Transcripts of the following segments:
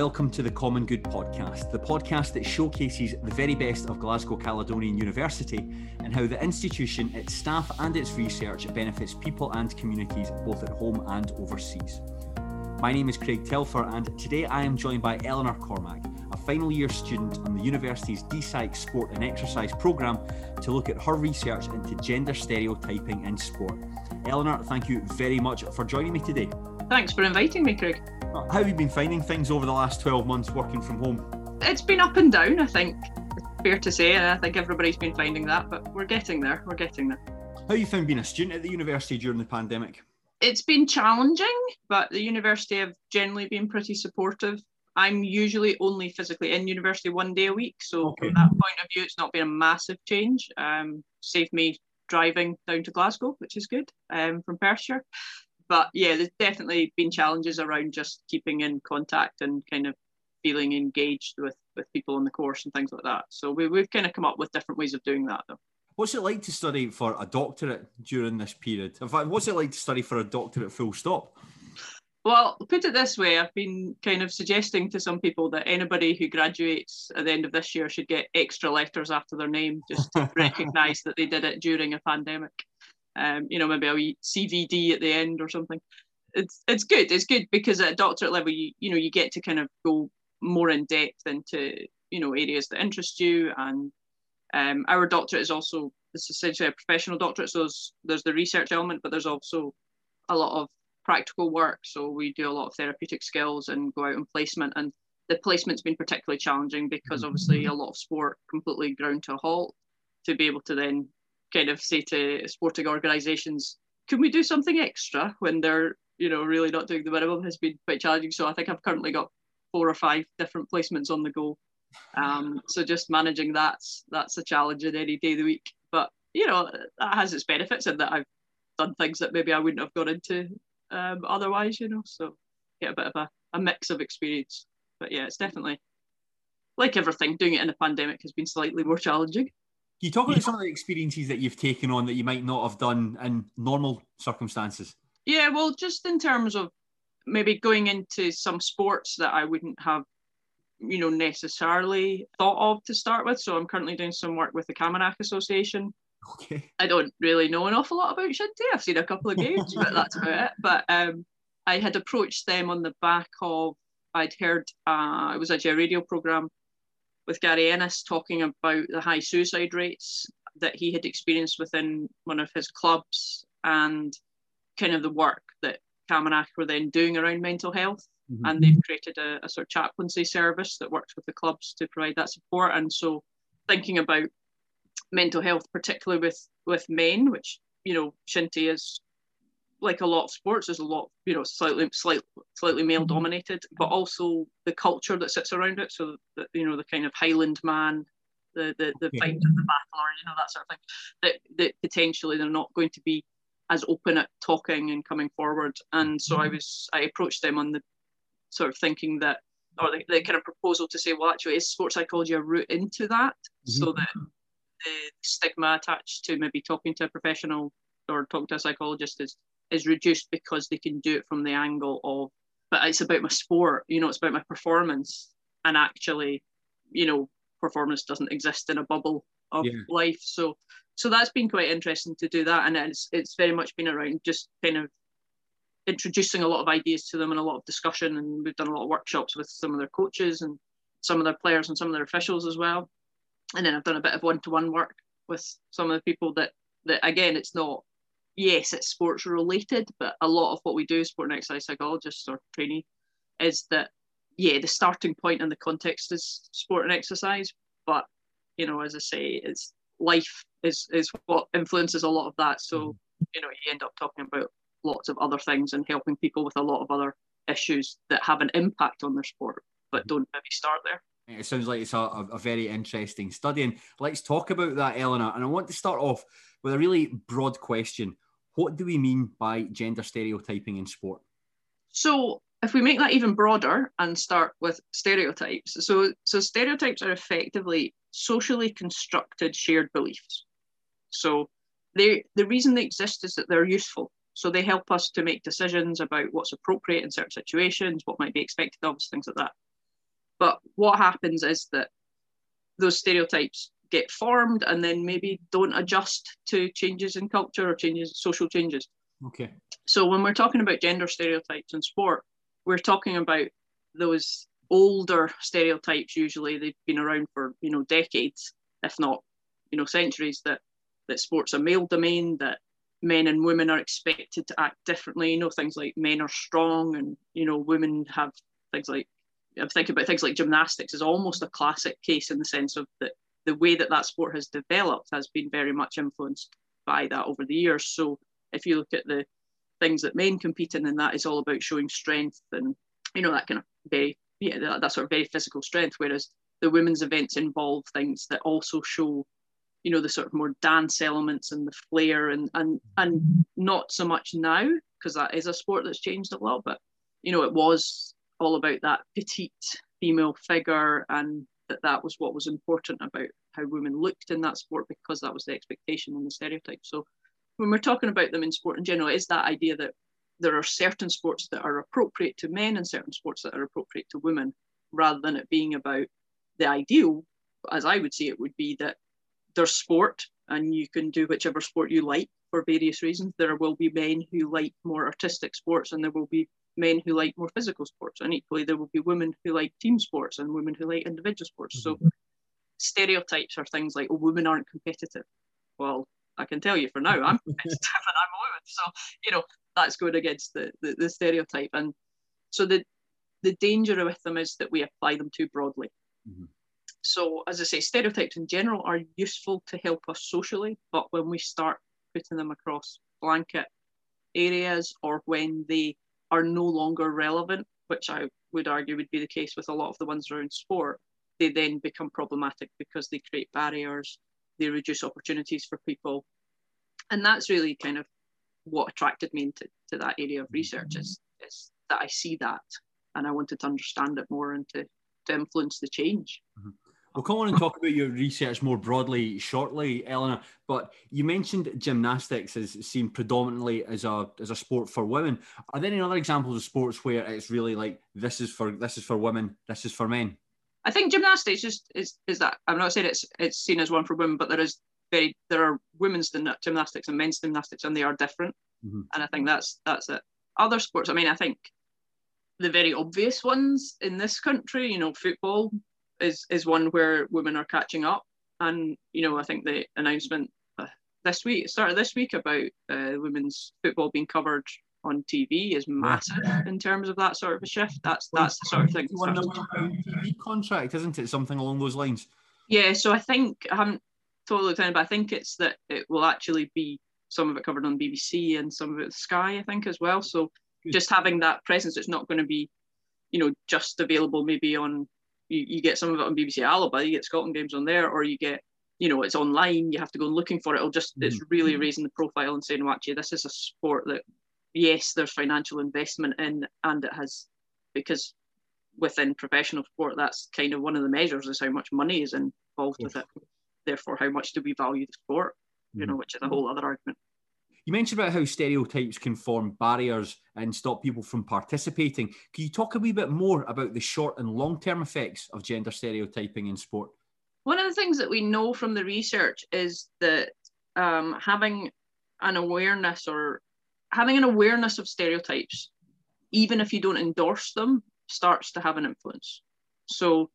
welcome to the Common Good podcast, the podcast that showcases the very best of Glasgow Caledonian University and how the institution, its staff, and its research benefits people and communities both at home and overseas. My name is Craig Telfer, and today I am joined by Eleanor Cormack, a final year student on the university's DPsych Sport and Exercise programme, to look at her research into gender stereotyping in sport. Eleanor, thank you very much for joining me today. Thanks for inviting me, Craig. How have you been finding things over the last 12 months working from home? It's been up and down, I think. Fair to say, and I think everybody's been finding that, but we're getting there. We're getting there. How have you found being a student at the university during the pandemic? It's been challenging, but the university have generally been pretty supportive. I'm usually only physically in university one day a week, so okay. from that point of view, it's not been a massive change. Um, saved me driving down to Glasgow, which is good um, from Perthshire but yeah, there's definitely been challenges around just keeping in contact and kind of feeling engaged with with people on the course and things like that. So we, we've kind of come up with different ways of doing that, though. What's it like to study for a doctorate during this period? In fact, what's it like to study for a doctorate full stop? Well, put it this way, I've been kind of suggesting to some people that anybody who graduates at the end of this year should get extra letters after their name just to recognise that they did it during a pandemic um, you know, maybe a CVD at the end or something. It's it's good. It's good because at a doctorate level, you you know, you get to kind of go more in depth into you know areas that interest you. And um, our doctorate is also it's essentially a professional doctorate. So there's, there's the research element, but there's also a lot of practical work. So we do a lot of therapeutic skills and go out on placement. And the placement's been particularly challenging because obviously a lot of sport completely ground to a halt. To be able to then kind of say to sporting organisations, can we do something extra when they're, you know, really not doing the minimum has been quite challenging. So I think I've currently got four or five different placements on the go. Um, so just managing that's that's a challenge in any day of the week. But you know, that has its benefits in that I've done things that maybe I wouldn't have gone into um, otherwise, you know. So get a bit of a, a mix of experience. But yeah, it's definitely like everything, doing it in a pandemic has been slightly more challenging. Can you talk about some of the experiences that you've taken on that you might not have done in normal circumstances? Yeah, well, just in terms of maybe going into some sports that I wouldn't have, you know, necessarily thought of to start with. So I'm currently doing some work with the Camanachd Association. Okay. I don't really know an awful lot about Shinty. I've seen a couple of games, but that's about it. But um, I had approached them on the back of I'd heard uh, it was actually a radio program with Gary Innes talking about the high suicide rates that he had experienced within one of his clubs and kind of the work that Camanachd were then doing around mental health. Mm-hmm. And they've created a, a, sort of chaplaincy service that works with the clubs to provide that support. And so thinking about mental health, particularly with with men, which you know Shinty is like a lot of sports, there's a lot, you know, slightly, slightly, slightly male mm-hmm. dominated, but also the culture that sits around it. So that you know, the kind of Highland man, the the the fight of the battle, or you know that sort of thing. That that potentially they're not going to be as open at talking and coming forward. And so I mm-hmm. was, I approached them on the sort of thinking that, or the, the kind of proposal to say, well, actually, is sports psychology a route into that, mm-hmm. so that the stigma attached to maybe talking to a professional or talking to a psychologist is is reduced because they can do it from the angle of but it's about my sport you know it's about my performance. And actually you know performance doesn't exist in a bubble of yeah. life. So so that's been quite interesting to do that. And it's it's very much been around just kind of introducing a lot of ideas to them and a lot of discussion. And we've done a lot of workshops with some of their coaches and some of their players and some of their officials as well. And then I've done a bit of one-to-one work with some of the people that that again it's not yes, it's sports related, but a lot of what we do as sport and exercise psychologists or trainee is that yeah, the starting point and the context is sport and exercise, but you know, as I say, it's life is is what influences a lot of that. So mm-hmm. you know, you end up talking about lots of other things and helping people with a lot of other issues that have an impact on their sport, but don't maybe start there. It sounds like it's a, a, very interesting study. And let's talk about that, Eleanor. And I want to start off with a really broad question. What do we mean by gender stereotyping in sport? So, if we make that even broader and start with stereotypes, so so stereotypes are effectively socially constructed shared beliefs. So, they the reason they exist is that they're useful. So they help us to make decisions about what's appropriate in certain situations, what might be expected of us, things like that. But what happens is that those stereotypes get formed and then maybe don't adjust to changes in culture or changes social changes. Okay. So when we're talking about gender stereotypes in sport, we're talking about those older stereotypes usually they've been around for you know decades if not you know centuries that that sports a male domain that men and women are expected to act differently you know things like men are strong and you know women have things like i'm thinking about things like gymnastics is almost a classic case in the sense of that the way that that sport has developed has been very much influenced by that over the years. So if you look at the things that men compete in and that is all about showing strength and you know that kind of very yeah that, that sort of very physical strength whereas the women's events involve things that also show you know the sort of more dance elements and the flair and and and not so much now because that is a sport that's changed a lot but you know it was all about that petite female figure and that that was what was important about how women looked in that sport because that was the expectation and the stereotype so when we're talking about them in sport in general is that idea that there are certain sports that are appropriate to men and certain sports that are appropriate to women, rather than it being about the ideal, as I would say it would be that there's sport and you can do whichever sport you like for various reasons. There will be men who like more artistic sports and there will be men who like more physical sports. And equally, there will be women who like team sports and women who like individual sports. Mm-hmm. So stereotypes are things like, oh, women aren't competitive. Well, I can tell you for now, I'm competitive and I'm a woman. So, you know, that's going against the, the, the stereotype. And so the the danger with them is that we apply them too broadly. Mm-hmm. So, as I say, stereotypes in general are useful to help us socially, but when we start putting them across blanket areas or when they are no longer relevant, which I would argue would be the case with a lot of the ones around sport, they then become problematic because they create barriers, they reduce opportunities for people. And that's really kind of what attracted me into to that area of research is, is that I see that and I wanted to understand it more and to, to influence the change. Mm-hmm. We'll come on and talk about your research more broadly shortly, Eleanor. But you mentioned gymnastics as seen predominantly as a as a sport for women. Are there any other examples of sports where it's really like this is for this is for women, this is for men? I think gymnastics just is is that I'm not saying it's it's seen as one for women, but there is very there are women's gymnastics and men's gymnastics, and they are different. Mm-hmm. And I think that's that's it. Other sports, I mean, I think the very obvious ones in this country, you know, football is is one where women are catching up, and you know, I think the announcement uh, this week started this week about uh, women's football being covered on TV is massive in terms of that sort of a shift. That's that's the sort of thing. One TV contract, isn't it? Something along those lines. Yeah, so I think I haven't totally looked but I think it's that it will actually be some of it covered on BBC and some of it Sky, I think, as well. So just having that presence, it's not going to be, you know, just available maybe on. You, you get some of it on BBC Alba, you get Scotland games on there, or you get, you know, it's online. You have to go looking for it. It'll just, it's really raising the profile and saying, well, actually, this is a sport that, yes, there's financial investment in, and it has, because within professional sport, that's kind of one of the measures is how much money is involved yes. with it therefore how much do we value the sport you know mm-hmm. which is a whole other argument you mentioned about how stereotypes can form barriers and stop people from participating. Can you talk a wee bit more about the short and long term effects of gender stereotyping in sport? One of the things that we know from the research is that um, having an awareness or having an awareness of stereotypes even if you don't endorse them starts to have an influence. So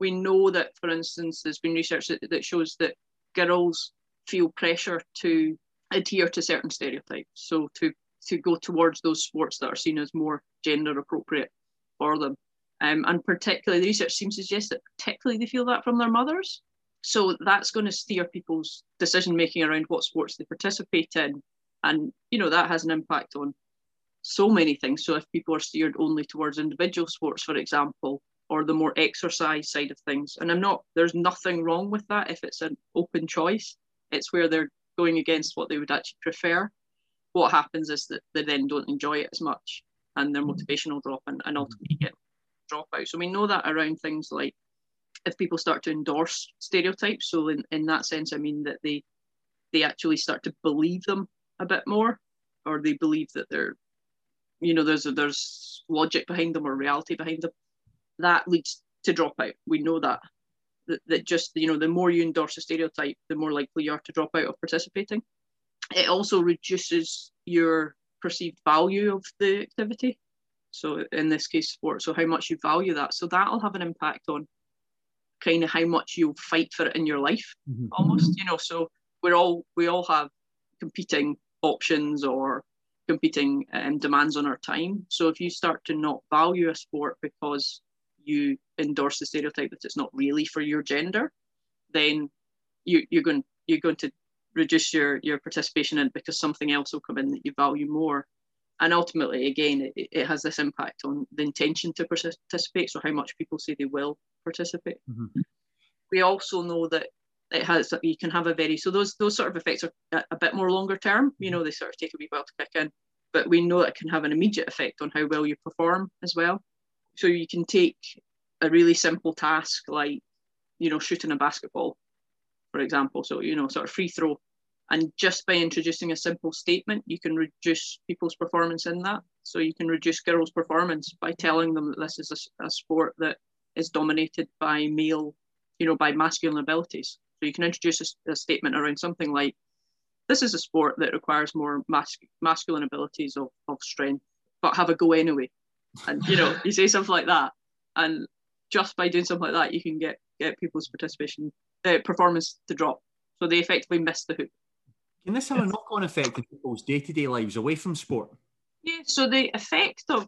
we know that, for instance, there's been research that, that shows that girls feel pressure to adhere to certain stereotypes. So to to go towards those sports that are seen as more gender appropriate for them. Um, and particularly, the research seems to suggest that particularly they feel that from their mothers. So that's going to steer people's decision making around what sports they participate in. And, you know, that has an impact on so many things. So if people are steered only towards individual sports, for example, or the more exercise side of things. And I'm not, there's nothing wrong with that if it's an open choice. It's where they're going against what they would actually prefer. What happens is that they then don't enjoy it as much and their mm. motivation will drop and, and mm. ultimately get drop out. So we know that around things like if people start to endorse stereotypes. So in, in that sense, I mean that they they actually start to believe them a bit more, or they believe that they're, you know, there's a, there's logic behind them or reality behind them that leads to drop out. We know that. That. That just, you know, the more you endorse a stereotype, the more likely you are to drop out of participating. It also reduces your perceived value of the activity. So in this case, sport. So how much you value that. So that'll have an impact on kind of how much you'll fight for it in your life, mm-hmm. almost. You know, so we're all we all have competing options or competing um, demands on our time. So if you start to not value a sport because you endorse the stereotype that it's not really for your gender, then you, you're going you're going to reduce your your participation in because something else will come in that you value more. And ultimately, again, it, it has this impact on the intention to participate. So how much people say they will participate. Mm-hmm. We also know that it has that you can have a very so those those sort of effects are a, a bit more longer term. You mm-hmm. know, they sort of take a wee while to kick in, but we know it can have an immediate effect on how well you perform as well. So you can take a really simple task like you know shooting a basketball, for example. So you know, sort of free throw, and just by introducing a simple statement, you can reduce people's performance in that. So you can reduce girls' performance by telling them that this is a, a sport that is dominated by male, you know, by masculine abilities. So you can introduce a, a statement around something like, this is a sport that requires more mas- masculine abilities of, of strength, but have a go anyway. And, you know, you say something like that. And just by doing something like that, you can get, get people's participation, uh, performance to drop. So they effectively miss the hoop. Can this have a knock on effect in people's day to day lives away from sport? Yeah, so the effect of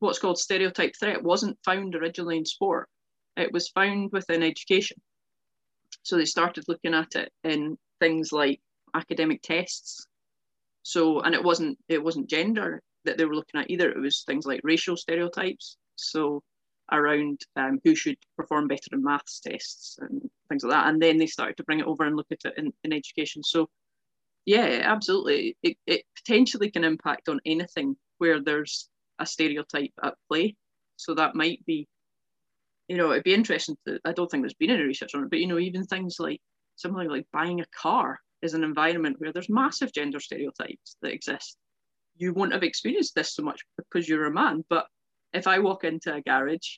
what's called stereotype threat wasn't found originally in sport. It was found within education. So they started looking at it in things like academic tests. So and it wasn't it wasn't gender that they were looking at either. It was things like racial stereotypes. So around um, who should perform better in maths tests and things like that. And then they started to bring it over and look at it in, in education. So yeah, absolutely. It, it potentially can impact on anything where there's a stereotype at play. So that might be you know, it'd be interesting to, I don't think there's been any research on it, but, you know, even things like something like buying a car is an environment where there's massive gender stereotypes that exist. You won't have experienced this so much because you're a man. But if I walk into a garage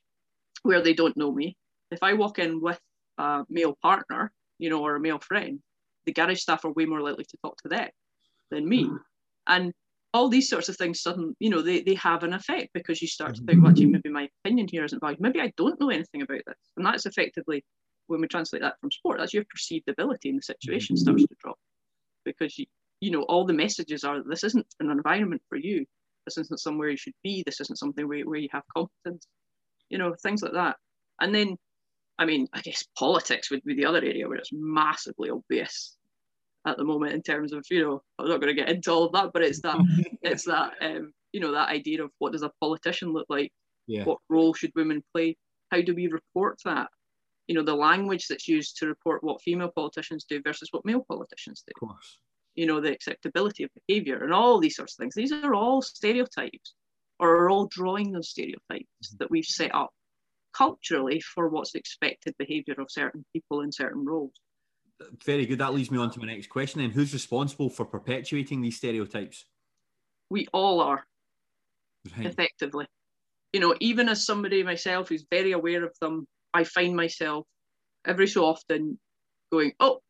where they don't know me, if I walk in with a male partner, you know, or a male friend, the garage staff are way more likely to talk to them than me. Mm. And all these sorts of things suddenly, you know, they, they have an effect because you start to think, well, actually, maybe my opinion here isn't valued. Maybe I don't know anything about this. And that's effectively, when we translate that from sport, that's your perceived ability in the situation starts to drop because you, you know, all the messages are this isn't an environment for you. This isn't somewhere you should be. This isn't something where, where you have competence, you know, things like that. And then, I mean, I guess politics would be the other area where it's massively obvious at the moment in terms of you know I'm not going to get into all of that, but it's that it's that um, you know that idea of what does a politician look like? Yeah. What role should women play? How do we report that? You know the language that's used to report what female politicians do versus what male politicians do. Of course. You know the acceptability of behaviour and all these sorts of things. These are all stereotypes, or are all drawing those stereotypes mm-hmm. that we've set up culturally for what's expected behaviour of certain people in certain roles very good. That leads me on to my next question. Then, who's responsible for perpetuating these stereotypes? We all are, right. effectively. You know, even as somebody myself who's very aware of them, I find myself every so often going, "Oh,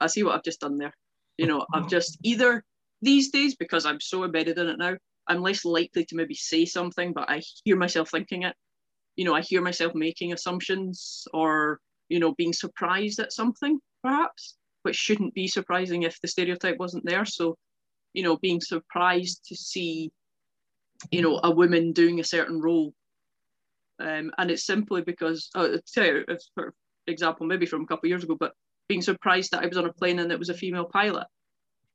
I see what I've just done there." You know, I've just either these days because I'm so embedded in it now, I'm less likely to maybe say something, but I hear myself thinking it. You know, I hear myself making assumptions or you know being surprised at something perhaps, which shouldn't be surprising if the stereotype wasn't there. So, you know, being surprised to see, you know, a woman doing a certain role. Um, and it's simply because, I'll tell you, example, maybe from a couple of years ago, but being surprised that I was on a plane and it was a female pilot.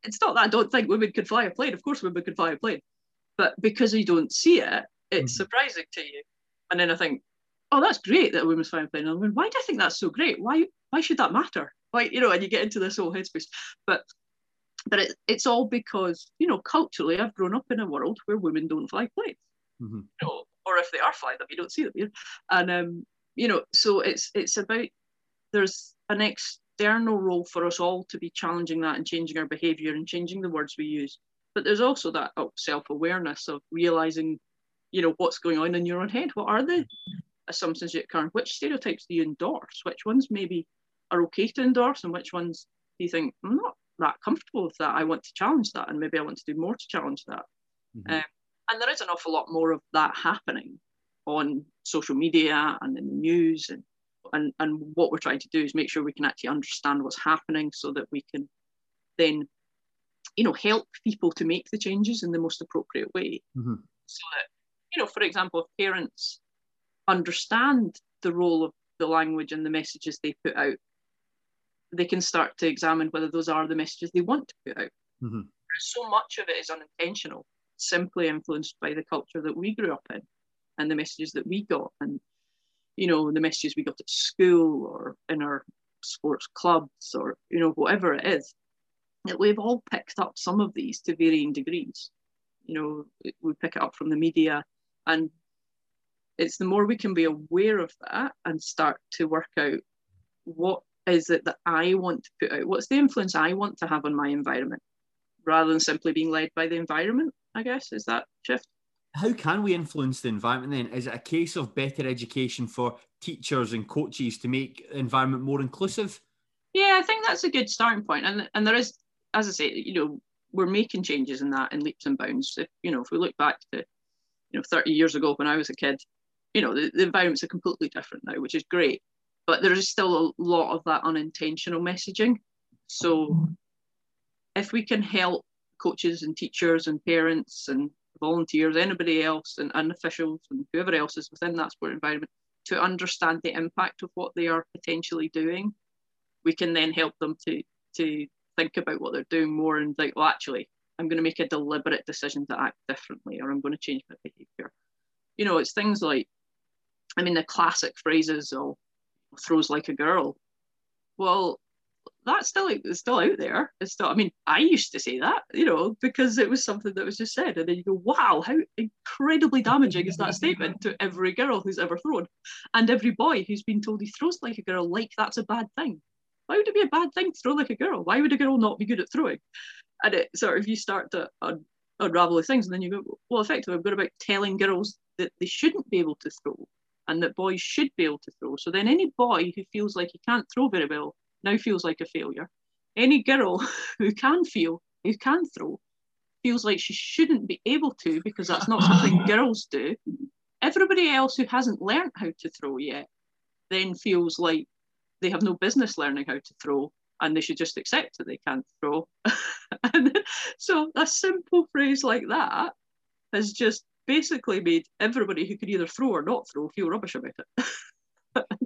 It's not that I don't think women could fly a plane. Of course, women could fly a plane. But because you don't see it, it's mm-hmm. surprising to you. And then I think, oh, that's great that a woman's flying a plane. And I mean, why do I think that's so great? Why why should that matter? like you know and you get into this whole headspace but but it, it's all because you know culturally i've grown up in a world where women don't fly planes mm-hmm. you know, or if they are flying them you don't see them you know? and um you know so it's it's about there's an external role for us all to be challenging that and changing our behavior and changing the words we use but there's also that self-awareness of realizing you know what's going on in your own head what are the assumptions you occur, which stereotypes do you endorse? Which ones maybe are okay to endorse, and which ones do you think I'm not that comfortable with that? I want to challenge that, and maybe I want to do more to challenge that. Mm-hmm. Um, and there is an awful lot more of that happening on social media and in the news and and and what we're trying to do is make sure we can actually understand what's happening so that we can then you know help people to make the changes in the most appropriate way mm-hmm. so that you know for example if parents understand the role of the language and the messages they put out they can start to examine whether those are the messages they want to put out mm-hmm. so much of it is unintentional simply influenced by the culture that we grew up in and the messages that we got and you know the messages we got at school or in our sports clubs or you know whatever it is that we've all picked up some of these to varying degrees you know we pick it up from the media and it's the more we can be aware of that and start to work out what is it that I want to put out? What's the influence I want to have on my environment rather than simply being led by the environment? I guess is that shift. How can we influence the environment then? Is it a case of better education for teachers and coaches to make the environment more inclusive? Yeah, I think that's a good starting point. And and there is, as I say, you know, we're making changes in that in leaps and bounds. If you know, if we look back to, you know, 30 years ago when I was a kid, you know, the, the environments are completely different now, which is great. But there is still a lot of that unintentional messaging. So if we can help coaches and teachers and parents and volunteers, anybody else, and, and officials and whoever else is within that sport environment to understand the impact of what they are potentially doing, we can then help them to to think about what they're doing more and like, well, actually, I'm going to make a deliberate decision to act differently, or I'm going to change my behaviour. You know, it's things like, I mean, the classic phrases, "Oh, throws like a girl." Well, that's still it's still out there. It's still. I mean, I used to say that, you know, because it was something that was just said, and then you go, "Wow, how incredibly damaging is that statement to every girl who's ever thrown, and every boy who's been told he throws like a girl, like that's a bad thing. Why would it be a bad thing to throw like a girl? Why would a girl not be good at throwing? And it sort of you start to un- unravel the things, and then you go, well, effectively, I've got about telling girls that they shouldn't be able to throw, and that boys should be able to throw. So then any boy who feels like he can't throw very well now feels like a failure. Any girl who can feel, who can throw, feels like she shouldn't be able to because that's not something girls do. Everybody else who hasn't learned how to throw yet then feels like they have no business learning how to throw and they should just accept that they can't throw. and so a simple phrase like that has just basically made everybody who could either throw or not throw feel rubbish about it.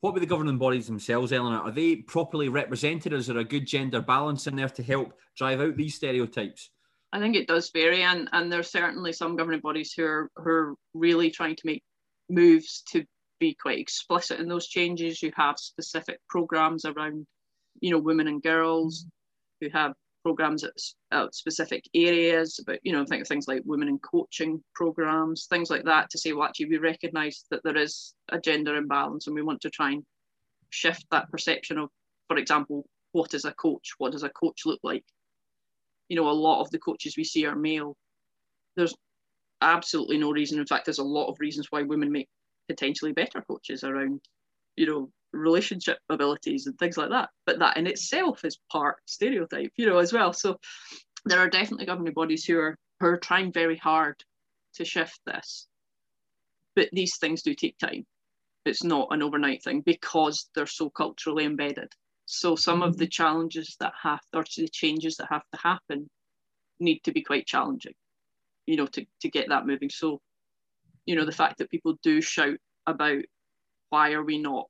What about the governing bodies themselves, Eleanor? Are they properly represented? Is there a good gender balance in there to help drive out these stereotypes? I think it does vary, and, and there's certainly some governing bodies who are, who are really trying to make moves to be quite explicit in those changes. You have specific programs around, you know, women and girls, mm-hmm. who have programs at, at specific areas, but you know, think of things like women in coaching programs, things like that, to say, well, actually, we recognise that there is a gender imbalance, and we want to try and shift that perception of, for example, what is a coach? What does a coach look like? You know, a lot of the coaches we see are male. There's absolutely no reason. In fact, there's a lot of reasons why women make potentially better coaches around, you know, relationship abilities and things like that. But that in itself is part stereotype, you know, as well. So there are definitely governing bodies who are who are trying very hard to shift this. But these things do take time. It's not an overnight thing because they're so culturally embedded. So some of the mm-hmm. challenges that have or the changes that have to happen need to be quite challenging, you know, to, to get that moving. So, you know, the fact that people do shout about why are we not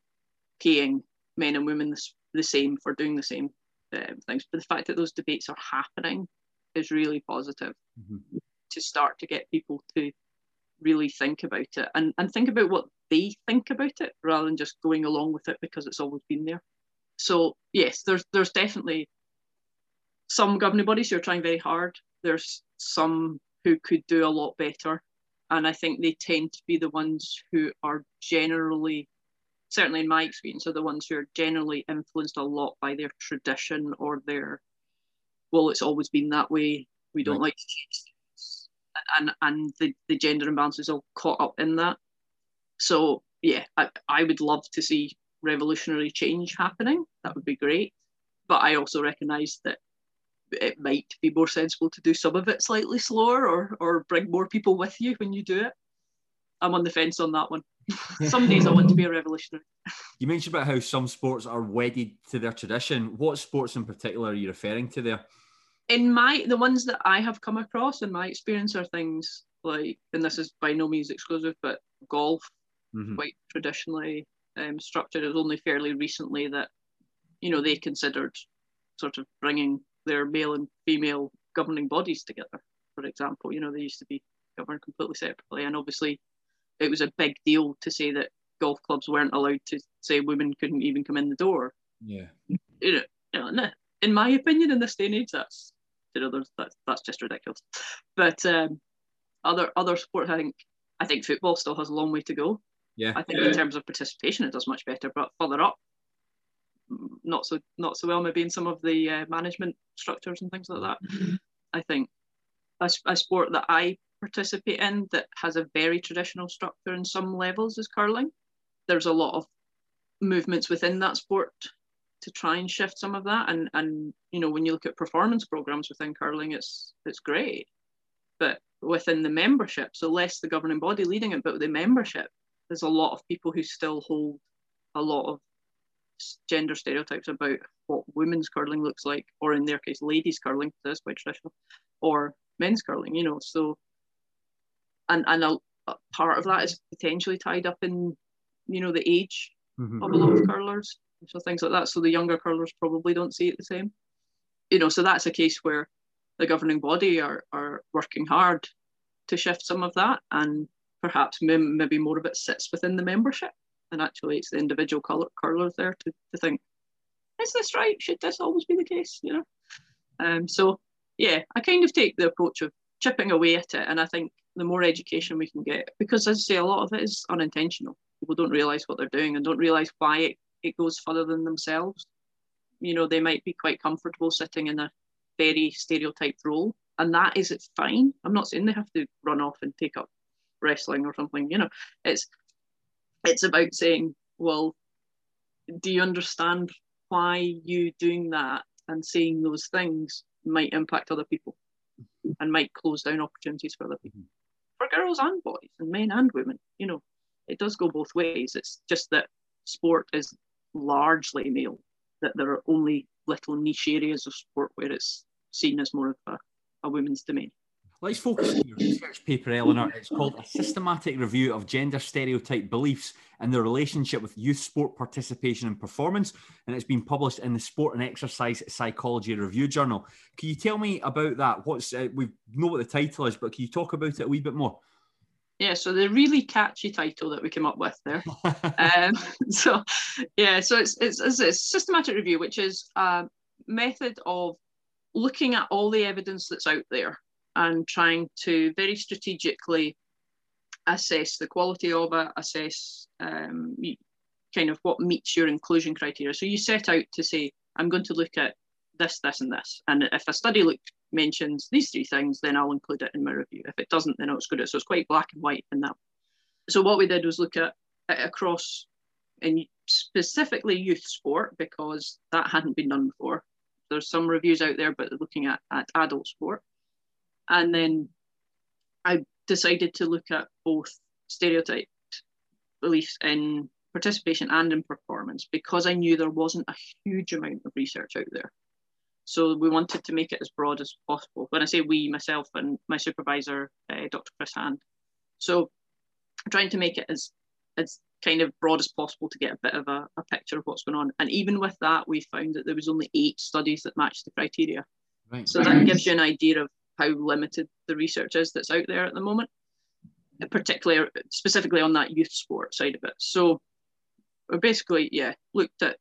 paying men and women the, the same for doing the same uh, things. But the fact that those debates are happening is really positive mm-hmm. to start to get people to really think about it and, and think about what they think about it rather than just going along with it because it's always been there. So yes, there's there's definitely some governing bodies who are trying very hard. There's some who could do a lot better. And I think they tend to be the ones who are generally certainly in my experience, are the ones who are generally influenced a lot by their tradition or their, well, it's always been that way. We don't right. like to change things. And, and the, the gender imbalance is all caught up in that. So, yeah, I, I would love to see revolutionary change happening. That would be great. But I also recognise that it might be more sensible to do some of it slightly slower or or bring more people with you when you do it. I'm on the fence on that one. Some days I want to be a revolutionary. You mentioned about how some sports are wedded to their tradition. What sports in particular are you referring to there? In my the ones that I have come across in my experience are things like, and this is by no means exclusive, but golf, mm-hmm. quite traditionally um, structured. It was only fairly recently that, you know, they considered sort of bringing their male and female governing bodies together. For example, you know, they used to be governed completely separately, and obviously, it was a big deal to say that golf clubs weren't allowed to say women couldn't even come in the door. Yeah, you know, in my opinion, in this day and age, that's you know, that's that's just ridiculous. But um, other other sports, I think, I think football still has a long way to go. Yeah, I think in terms of participation, it does much better. But further up, not so not so well maybe in some of the uh, management structures and things like that. I think a, a sport that I participate in that has a very traditional structure in some levels is curling. There's a lot of movements within that sport to try and shift some of that. And and you know when you look at performance programs within curling, it's it's great, but within the membership, so less the governing body leading it, but the membership, there's a lot of people who still hold a lot of gender stereotypes about what women's curling looks like, or in their case, ladies curling, that's quite traditional, or men's curling, you know. So, and and a, a part of that is potentially tied up in, you know, the age mm-hmm. of a lot of curlers, so things like that. So the younger curlers probably don't see it the same, you know. So that's a case where the governing body are are working hard to shift some of that, and perhaps maybe more of it sits within the membership and actually it's the individual color curlers there to, to think is this right should this always be the case you know um, so yeah i kind of take the approach of chipping away at it and i think the more education we can get. Because as i say a lot of it is unintentional. People don't realize what they're doing and don't realize why it, it goes further than themselves. You know they might be quite comfortable sitting in a very stereotyped role and that is fine. I'm not saying they have to run off and take up wrestling or something you know. It's it's about saying, well, do you understand why you doing that and saying those things might impact other people and might close down opportunities for other people, for girls and boys and men and women. You know, it does go both ways. It's just that sport is largely male, that there are only little niche areas of sport where it's seen as more of a, a women's domain. Let's focus on your research paper, Eleanor. It's called A Systematic Review of Gender Stereotype Beliefs and Their Relationship with Youth Sport Participation and Performance. And it's been published in the Sport and Exercise Psychology Review Journal. Can you tell me about that? What's uh, We know what the title is, but can you talk about it a wee bit more? Yeah, so the really catchy title that we came up with there. um, so, yeah, so it's, it's, it's a systematic review, which is a method of looking at all the evidence that's out there and trying to very strategically assess the quality of it, assess um, kind of what meets your inclusion criteria. So you set out to say, I'm going to look at this, this, and this. And if a study look mentions these three things, then I'll include it in my review. If it doesn't, then I'll exclude it. So it's quite black and white in that. So what we did was look at across and specifically youth sport because that hadn't been done before. There's some reviews out there, but looking at, at adult sport. And then I decided to look at both stereotyped beliefs in participation and in performance because I knew there wasn't a huge amount of research out there. So we wanted to make it as broad as possible. When I say we, myself and my supervisor, uh, Dr. Chris Hand. So trying to make it as as kind of broad as possible to get a bit of a, a picture of what's going on. And even with that, we found that there was only eight studies that matched the criteria. Right. So that gives you an idea of how limited the research is that's out there at the moment, particularly specifically on that youth sport side of it. So we basically, yeah, looked at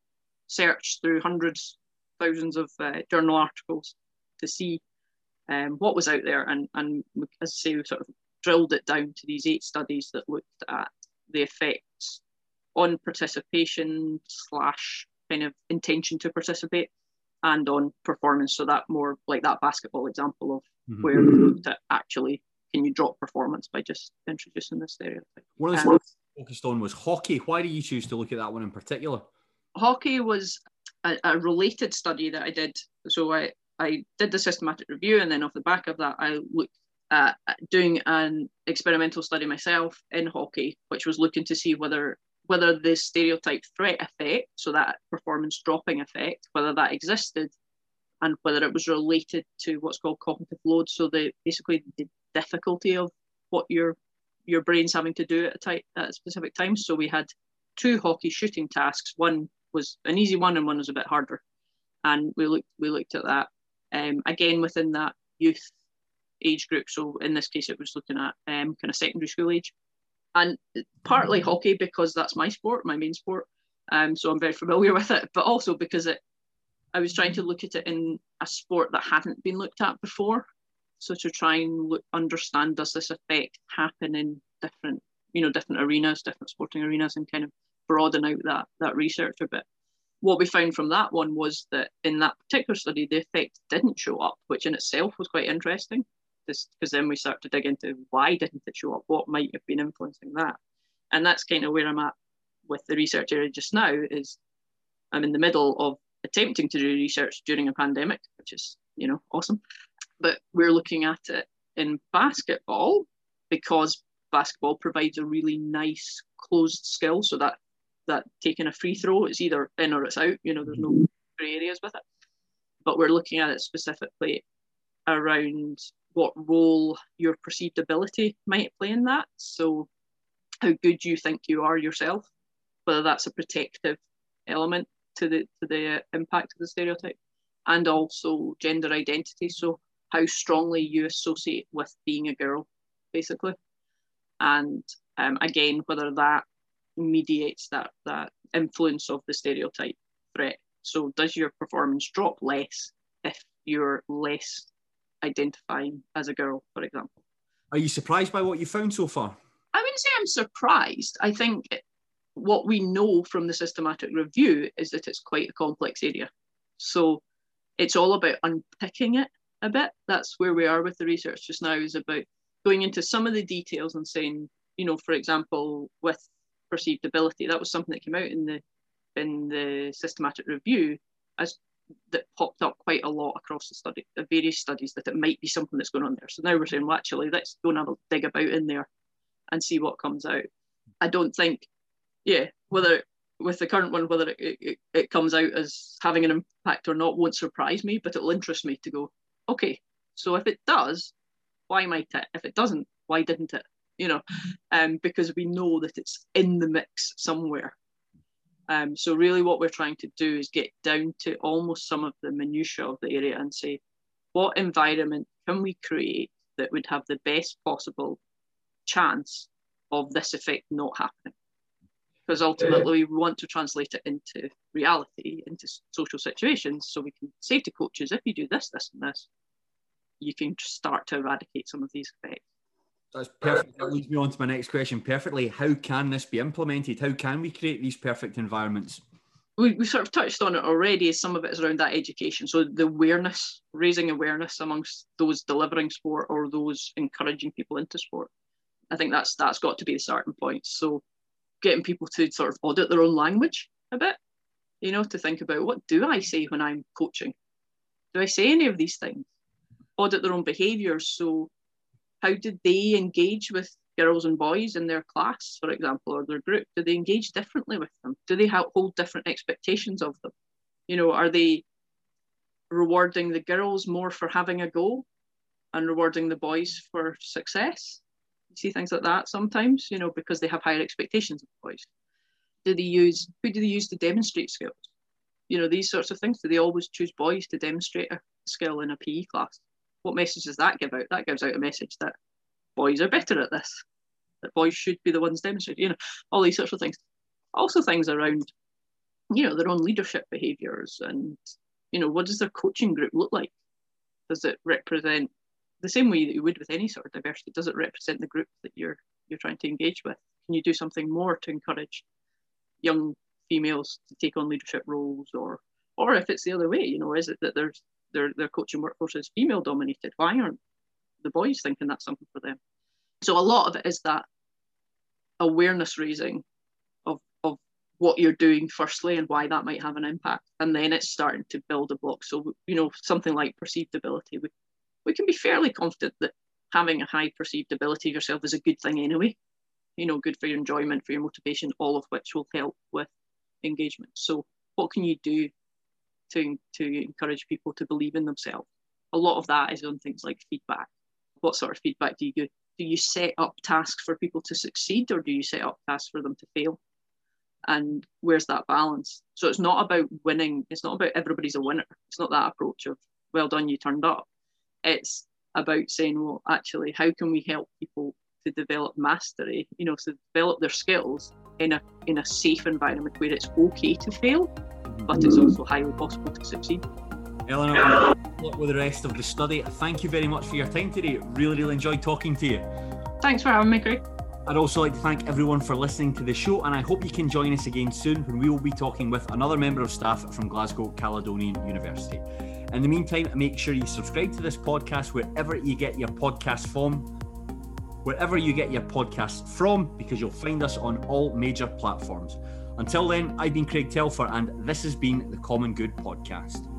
searched through hundreds, thousands of uh, journal articles to see um, what was out there, and and as I say, we sort of drilled it down to these eight studies that looked at the effects on participation slash kind of intention to participate and on performance. So that more like that basketball example of mm-hmm. where we looked at actually can you drop performance by just introducing this stereotype. One of the, um, focused on was hockey. Why do you choose to look at that one in particular? Hockey was a, a related study that I did. So I, I did the systematic review, and then off the back of that, I looked at doing an experimental study myself in hockey, which was looking to see whether whether the stereotype threat effect, so that performance dropping effect, whether that existed, and whether it was related to what's called cognitive load. So the basically the difficulty of what your your brain's having to do at a, type, at a specific time. So we had two hockey shooting tasks. One was an easy one, and one was a bit harder. And we looked we looked at that um, again within that youth age group. So in this case, it was looking at um, kind of secondary school age, and partly hockey because that's my sport, my main sport. Um, so I'm very familiar with it, but also because it, I was trying to look at it in a sport that hadn't been looked at before. So to try and look, understand does this effect happen in different, you know, different arenas, different sporting arenas, and kind of broaden out that that research a bit. What we found from that one was that in that particular study, the effect didn't show up, which in itself was quite interesting because then we start to dig into why didn't it show up? What might have been influencing that? And that's kind of where I'm at with the research area just now is I'm in the middle of attempting to do research during a pandemic, which is, you know, awesome. But we're looking at it in basketball because basketball provides a really nice closed skill. So that that taking a free throw is either in or it's out, you know, there's no mm-hmm. grey areas with it. But we're looking at it specifically around what role your perceived ability might play in that. So, how good you think you are yourself, whether that's a protective element to the to the uh, impact of the stereotype, and also gender identity. So, how strongly you associate with being a girl, basically, and um, again whether that mediates that that influence of the stereotype threat. So, does your performance drop less if you're less identifying as a girl, for example. Are you surprised by what you found so far? I wouldn't say I'm surprised. I think what we know from the systematic review is that it's quite a complex area. So it's all about unpicking it a bit. That's where we are with the research just now, is about going into some of the details and saying, you know, for example, with perceived ability, that was something that came out in the in the systematic review as that popped up quite a lot across the study, various studies, that it might be something that's going on there. So now we're saying, well, actually, let's go and have a dig about in there and see what comes out. I don't think, yeah, whether with the current one, whether it, it, it comes out as having an impact or not won't surprise me, but it'll interest me to go, okay, so if it does, why might it? If it doesn't, why didn't it? You know, um, because we know that it's in the mix somewhere. Um, so really what we're trying to do is get down to almost some of the minutiae of the area and say, what environment can we create that would have the best possible chance of this effect not happening? Because ultimately we want to translate it into reality, into social situations, so we can say to coaches, if you do this, this, and this, you can start to eradicate some of these effects. That's perfect. That leads me on to my next question perfectly. How can this be implemented? How can we create these perfect environments? We, we sort of touched on it already. Some of it is around that education. So the awareness, raising awareness amongst those delivering sport or those encouraging people into sport. I think that's that's got to be the starting point. So getting people to sort of audit their own language a bit, you know, to think about what do I say when I'm coaching? Do I say any of these things? Audit their own behaviours. So how did they engage with girls and boys in their class, for example, or their group? Do they engage differently with them? Do they hold different expectations of them? You know, are they rewarding the girls more for having a go and rewarding the boys for success? You see things like that sometimes, you know, because they have higher expectations of boys. Do they use who do they use to demonstrate skills? You know, these sorts of things. Do they always choose boys to demonstrate a skill in a PE class? What message does that give out? That gives out a message that boys are better at this, that boys should be the ones demonstrating, you know, all these sorts of things. Also, things around, you know, their own leadership behaviours and, you know, what does their coaching group look like? Does it represent the same way that you would with any sort of diversity? Does it represent the group that you're you're trying to engage with? Can you do something more to encourage young females to take on leadership roles, or or if it's the other way, you know, is it that there's their, their coaching workforce is female dominated. Why aren't the boys thinking that's something for them? So a lot of it is that awareness raising of, of what you're doing firstly and why that might have an impact. And then it's starting to build a block. So, you know, something like perceived ability, we, we can be fairly confident that having a high perceived ability of yourself is a good thing anyway. You know, good for your enjoyment, for your motivation, all of which will help with engagement. So, what can you do to, to encourage people to believe in themselves? A lot of that is on things like feedback. What sort of feedback do you give? Do you set up tasks for people to succeed or do you set up tasks for them to fail? And where's that balance? So it's not about winning, it's not about everybody's a winner. It's not that approach of, well done, you turned up. It's about saying, well, actually, how can we help people to develop mastery, you know, to develop their skills in a in a safe environment where it's okay to fail, but it's also highly possible to succeed. Eleanor, luck with the rest of the study. Thank you very much for your time today. Really, really enjoyed talking to you. Thanks for having me, Craig. I'd also like to thank everyone for listening to the show, and I hope you can join us again soon when we will be talking with another member of staff from Glasgow Caledonian University. In the meantime, make sure you subscribe to this podcast wherever you get your podcast from, wherever you get your podcasts from, because you'll find us on all major platforms. Until then, I've been Craig Telfer, and this has been the Common Good Podcast.